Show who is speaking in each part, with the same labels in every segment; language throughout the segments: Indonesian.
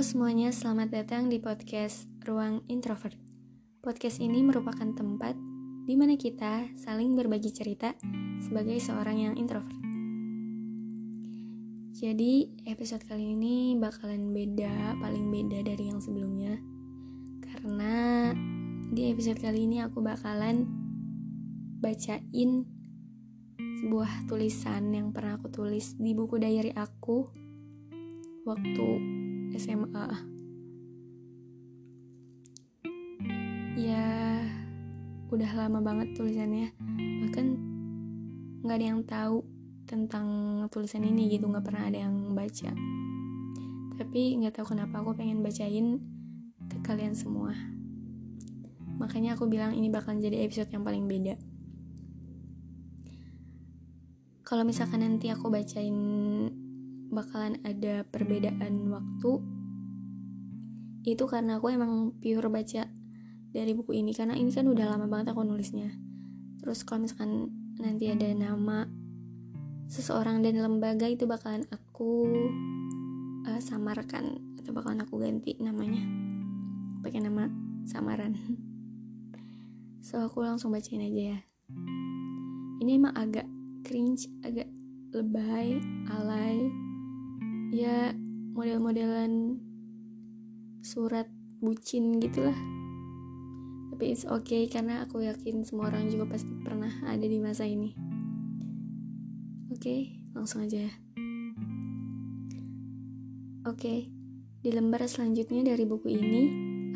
Speaker 1: Halo semuanya, selamat datang di podcast Ruang Introvert. Podcast ini merupakan tempat di mana kita saling berbagi cerita sebagai seorang yang introvert. Jadi, episode kali ini bakalan beda, paling beda dari yang sebelumnya. Karena di episode kali ini aku bakalan bacain sebuah tulisan yang pernah aku tulis di buku diary aku waktu SMA. Ya, udah lama banget tulisannya. Bahkan nggak ada yang tahu tentang tulisan ini gitu, nggak pernah ada yang baca. Tapi nggak tahu kenapa aku pengen bacain ke kalian semua. Makanya aku bilang ini bakal jadi episode yang paling beda. Kalau misalkan nanti aku bacain bakalan ada perbedaan waktu. Itu karena aku emang pure baca dari buku ini karena ini kan udah lama banget aku nulisnya. Terus kalau misalkan nanti ada nama seseorang dan lembaga itu bakalan aku uh, samarkan atau bakalan aku ganti namanya. Pakai nama samaran. So aku langsung bacain aja ya. Ini emang agak cringe agak lebay alay ya model-modelan surat bucin gitulah. Tapi it's okay karena aku yakin semua orang juga pasti pernah ada di masa ini. Oke okay, langsung aja. Oke okay, di lembar selanjutnya dari buku ini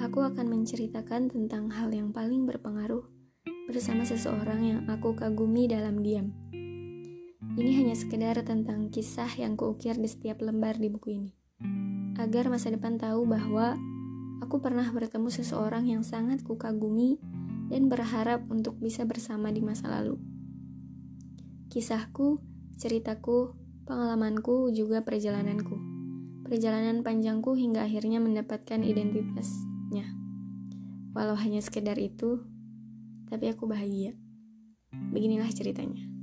Speaker 1: aku akan menceritakan tentang hal yang paling berpengaruh bersama seseorang yang aku kagumi dalam diam ini hanya sekedar tentang kisah yang kuukir di setiap lembar di buku ini. Agar masa depan tahu bahwa aku pernah bertemu seseorang yang sangat kukagumi dan berharap untuk bisa bersama di masa lalu. Kisahku, ceritaku, pengalamanku, juga perjalananku. Perjalanan panjangku hingga akhirnya mendapatkan identitasnya. Walau hanya sekedar itu, tapi aku bahagia. Beginilah ceritanya.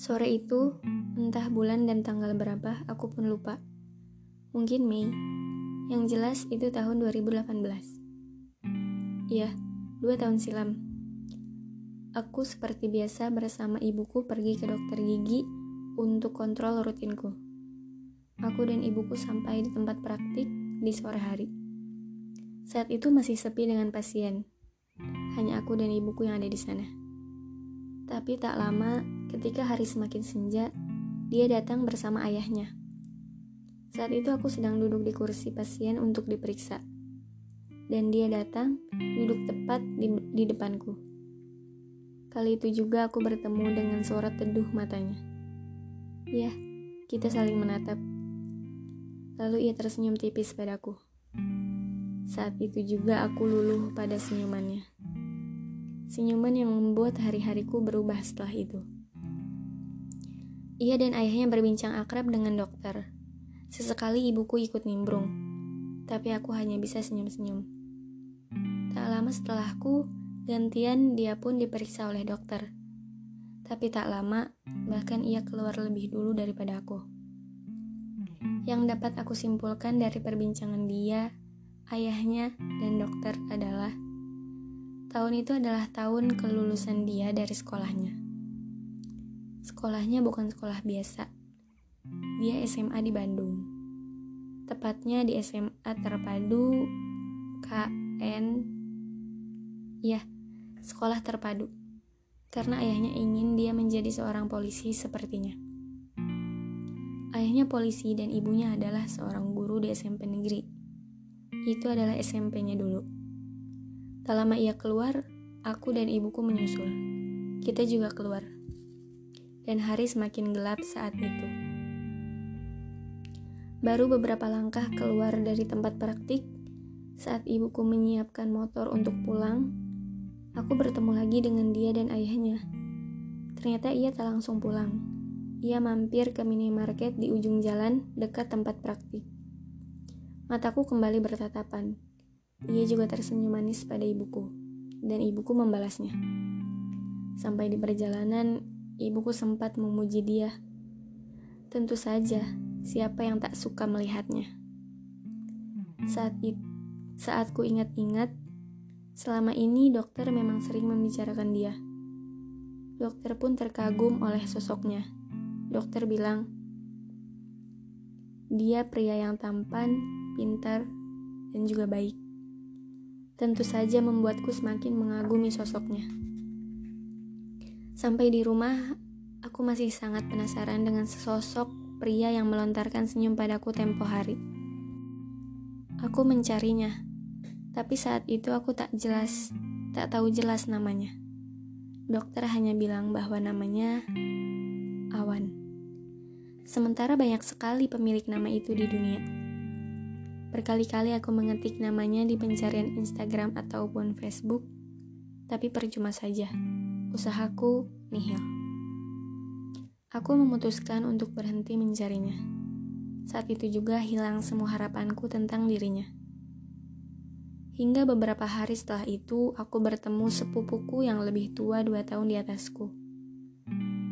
Speaker 1: Sore itu, entah bulan dan tanggal berapa, aku pun lupa. Mungkin Mei. Yang jelas itu tahun 2018. Iya, dua tahun silam. Aku seperti biasa bersama ibuku pergi ke dokter gigi untuk kontrol rutinku. Aku dan ibuku sampai di tempat praktik di sore hari. Saat itu masih sepi dengan pasien. Hanya aku dan ibuku yang ada di sana. Tapi tak lama, ketika hari semakin senja, dia datang bersama ayahnya. Saat itu aku sedang duduk di kursi pasien untuk diperiksa. Dan dia datang, duduk tepat di, di depanku. Kali itu juga aku bertemu dengan suara teduh matanya. Ya, kita saling menatap. Lalu ia tersenyum tipis padaku. Saat itu juga aku luluh pada senyumannya. Senyuman yang membuat hari-hariku berubah setelah itu. Ia dan ayahnya berbincang akrab dengan dokter. Sesekali ibuku ikut nimbrung, tapi aku hanya bisa senyum-senyum. Tak lama setelahku, gantian dia pun diperiksa oleh dokter. Tapi tak lama, bahkan ia keluar lebih dulu daripada aku. Yang dapat aku simpulkan dari perbincangan dia, ayahnya, dan dokter adalah Tahun itu adalah tahun kelulusan dia dari sekolahnya. Sekolahnya bukan sekolah biasa. Dia SMA di Bandung. Tepatnya di SMA Terpadu KN Ya, sekolah terpadu. Karena ayahnya ingin dia menjadi seorang polisi sepertinya. Ayahnya polisi dan ibunya adalah seorang guru di SMP negeri. Itu adalah SMP-nya dulu. Tak lama ia keluar, aku dan ibuku menyusul. Kita juga keluar. Dan hari semakin gelap saat itu. Baru beberapa langkah keluar dari tempat praktik, saat ibuku menyiapkan motor untuk pulang, aku bertemu lagi dengan dia dan ayahnya. Ternyata ia tak langsung pulang. Ia mampir ke minimarket di ujung jalan dekat tempat praktik. Mataku kembali bertatapan. Ia juga tersenyum manis pada ibuku, dan ibuku membalasnya. Sampai di perjalanan, ibuku sempat memuji dia. Tentu saja, siapa yang tak suka melihatnya. Saat itu, saat ku ingat-ingat, selama ini dokter memang sering membicarakan dia. Dokter pun terkagum oleh sosoknya. Dokter bilang, dia pria yang tampan, pintar, dan juga baik. Tentu saja membuatku semakin mengagumi sosoknya. Sampai di rumah, aku masih sangat penasaran dengan sesosok pria yang melontarkan senyum padaku tempo hari. Aku mencarinya, tapi saat itu aku tak jelas, tak tahu jelas namanya. Dokter hanya bilang bahwa namanya Awan. Sementara banyak sekali pemilik nama itu di dunia. Berkali-kali aku mengetik namanya di pencarian Instagram ataupun Facebook, tapi percuma saja. Usahaku nihil. Aku memutuskan untuk berhenti mencarinya. Saat itu juga hilang semua harapanku tentang dirinya. Hingga beberapa hari setelah itu, aku bertemu sepupuku yang lebih tua dua tahun di atasku.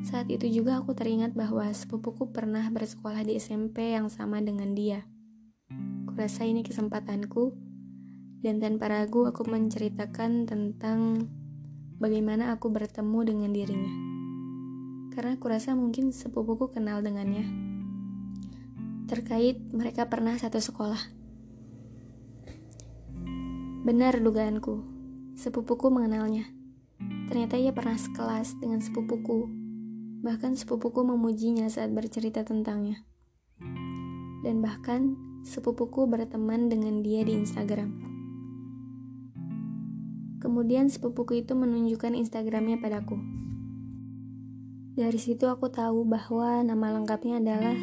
Speaker 1: Saat itu juga aku teringat bahwa sepupuku pernah bersekolah di SMP yang sama dengan dia. Kurasa ini kesempatanku, dan tanpa ragu aku menceritakan tentang bagaimana aku bertemu dengan dirinya. Karena kurasa mungkin sepupuku kenal dengannya. Terkait mereka pernah satu sekolah. Benar dugaanku, sepupuku mengenalnya. Ternyata ia pernah sekelas dengan sepupuku Bahkan sepupuku memujinya saat bercerita tentangnya. Dan bahkan sepupuku berteman dengan dia di Instagram. Kemudian sepupuku itu menunjukkan Instagramnya padaku. Dari situ aku tahu bahwa nama lengkapnya adalah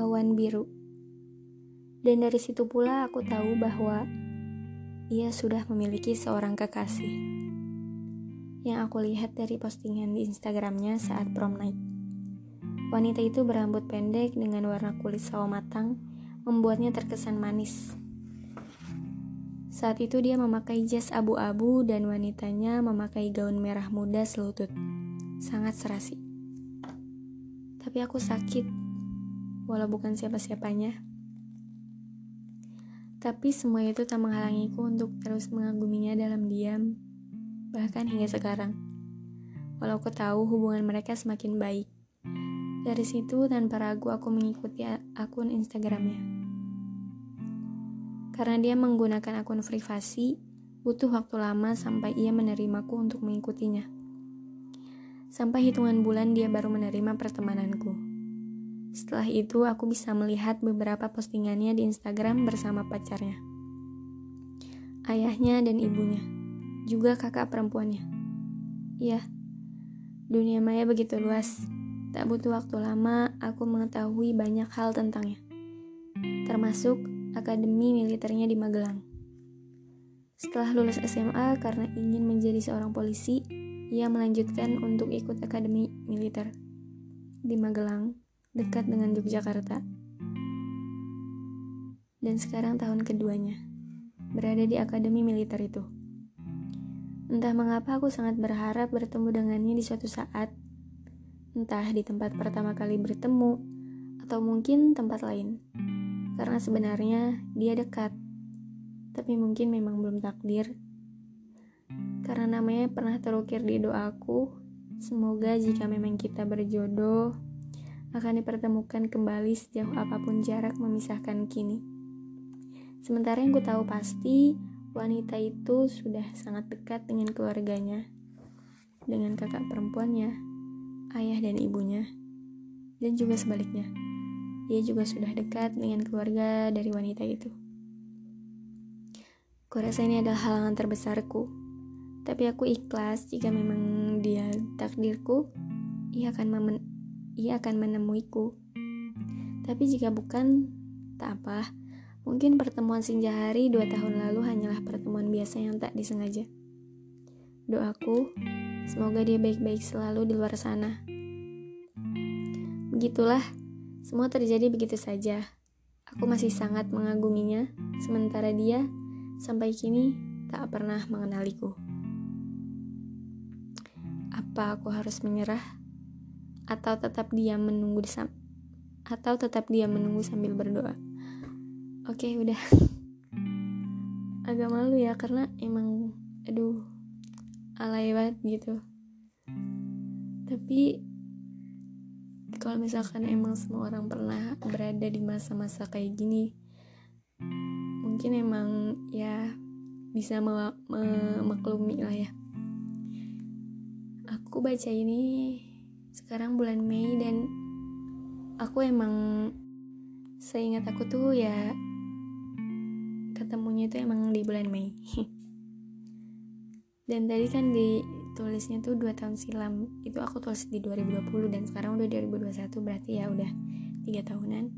Speaker 1: Awan Biru. Dan dari situ pula aku tahu bahwa ia sudah memiliki seorang kekasih yang aku lihat dari postingan di Instagramnya saat prom night. Wanita itu berambut pendek dengan warna kulit sawo matang, membuatnya terkesan manis. Saat itu dia memakai jas abu-abu dan wanitanya memakai gaun merah muda selutut. Sangat serasi. Tapi aku sakit, walau bukan siapa-siapanya. Tapi semua itu tak menghalangiku untuk terus mengaguminya dalam diam bahkan hingga sekarang. Walau aku tahu hubungan mereka semakin baik. Dari situ tanpa ragu aku mengikuti akun Instagramnya. Karena dia menggunakan akun privasi, butuh waktu lama sampai ia menerimaku untuk mengikutinya. Sampai hitungan bulan dia baru menerima pertemananku. Setelah itu aku bisa melihat beberapa postingannya di Instagram bersama pacarnya. Ayahnya dan ibunya juga kakak perempuannya. Iya, dunia maya begitu luas. Tak butuh waktu lama, aku mengetahui banyak hal tentangnya. Termasuk akademi militernya di Magelang. Setelah lulus SMA karena ingin menjadi seorang polisi, ia melanjutkan untuk ikut akademi militer di Magelang, dekat dengan Yogyakarta. Dan sekarang tahun keduanya, berada di akademi militer itu. Entah mengapa aku sangat berharap bertemu dengannya di suatu saat, entah di tempat pertama kali bertemu, atau mungkin tempat lain. Karena sebenarnya dia dekat, tapi mungkin memang belum takdir. Karena namanya pernah terukir di doaku, semoga jika memang kita berjodoh, akan dipertemukan kembali sejauh apa pun jarak memisahkan kini. Sementara yang ku tahu pasti, wanita itu sudah sangat dekat dengan keluarganya, dengan kakak perempuannya, ayah dan ibunya, dan juga sebaliknya. Ia juga sudah dekat dengan keluarga dari wanita itu. Kurasa ini adalah halangan terbesarku, tapi aku ikhlas jika memang dia takdirku, ia akan memen ia akan menemuiku. Tapi jika bukan, tak apa Mungkin pertemuan Sinjahari dua tahun lalu hanyalah pertemuan biasa yang tak disengaja. Doaku, semoga dia baik-baik selalu di luar sana. Begitulah, semua terjadi begitu saja. Aku masih sangat mengaguminya, sementara dia sampai kini tak pernah mengenaliku. Apa aku harus menyerah? Atau tetap diam menunggu atau tetap diam menunggu sambil berdoa? oke okay, udah agak malu ya karena emang aduh alay banget gitu tapi kalau misalkan emang semua orang pernah berada di masa-masa kayak gini mungkin emang ya bisa memaklumi lah ya. Aku baca ini sekarang bulan Mei dan aku emang seingat aku tuh ya ketemunya itu emang di bulan Mei. Dan tadi kan ditulisnya tuh dua tahun silam. Itu aku tulis di 2020 dan sekarang udah 2021 berarti ya udah tiga tahunan.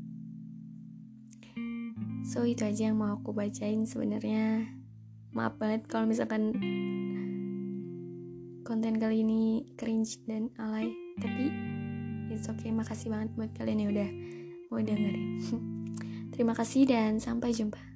Speaker 1: So itu aja yang mau aku bacain sebenarnya. Maaf banget kalau misalkan konten kali ini cringe dan alay tapi it's okay. Makasih banget buat kalian yang udah mau dengerin. Terima kasih dan sampai jumpa